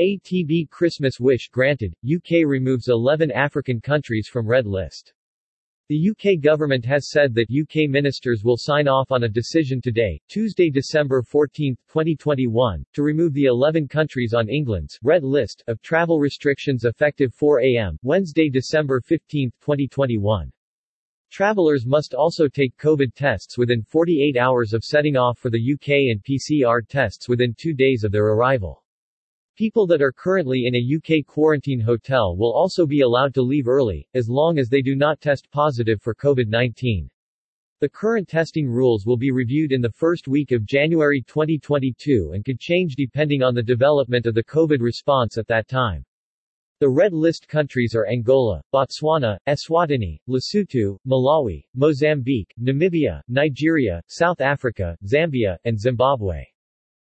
ATB Christmas wish granted, UK removes 11 African countries from red list. The UK government has said that UK ministers will sign off on a decision today, Tuesday December 14, 2021, to remove the 11 countries on England's red list of travel restrictions effective 4 a.m. Wednesday December 15, 2021. Travelers must also take COVID tests within 48 hours of setting off for the UK and PCR tests within two days of their arrival. People that are currently in a UK quarantine hotel will also be allowed to leave early, as long as they do not test positive for COVID-19. The current testing rules will be reviewed in the first week of January 2022 and could change depending on the development of the COVID response at that time. The red list countries are Angola, Botswana, Eswatini, Lesotho, Malawi, Mozambique, Namibia, Nigeria, South Africa, Zambia, and Zimbabwe.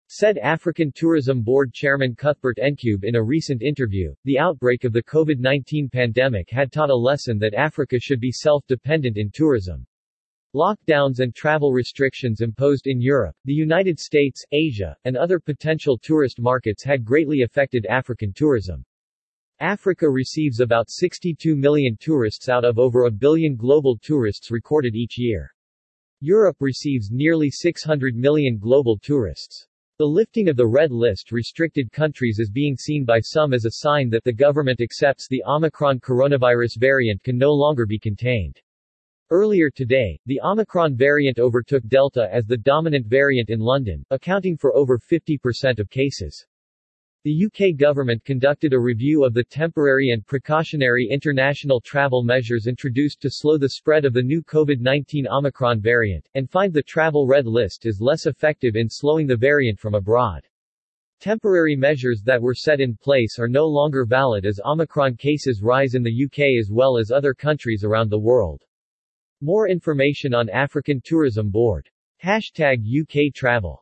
Said African Tourism Board Chairman Cuthbert Ncube in a recent interview, the outbreak of the COVID-19 pandemic had taught a lesson that Africa should be self-dependent in tourism. Lockdowns and travel restrictions imposed in Europe, the United States, Asia, and other potential tourist markets had greatly affected African tourism. Africa receives about 62 million tourists out of over a billion global tourists recorded each year. Europe receives nearly 600 million global tourists. The lifting of the red list restricted countries is being seen by some as a sign that the government accepts the Omicron coronavirus variant can no longer be contained. Earlier today, the Omicron variant overtook Delta as the dominant variant in London, accounting for over 50% of cases. The UK government conducted a review of the temporary and precautionary international travel measures introduced to slow the spread of the new COVID-19 Omicron variant, and find the travel red list is less effective in slowing the variant from abroad. Temporary measures that were set in place are no longer valid as Omicron cases rise in the UK as well as other countries around the world. More information on African Tourism Board. Hashtag UK Travel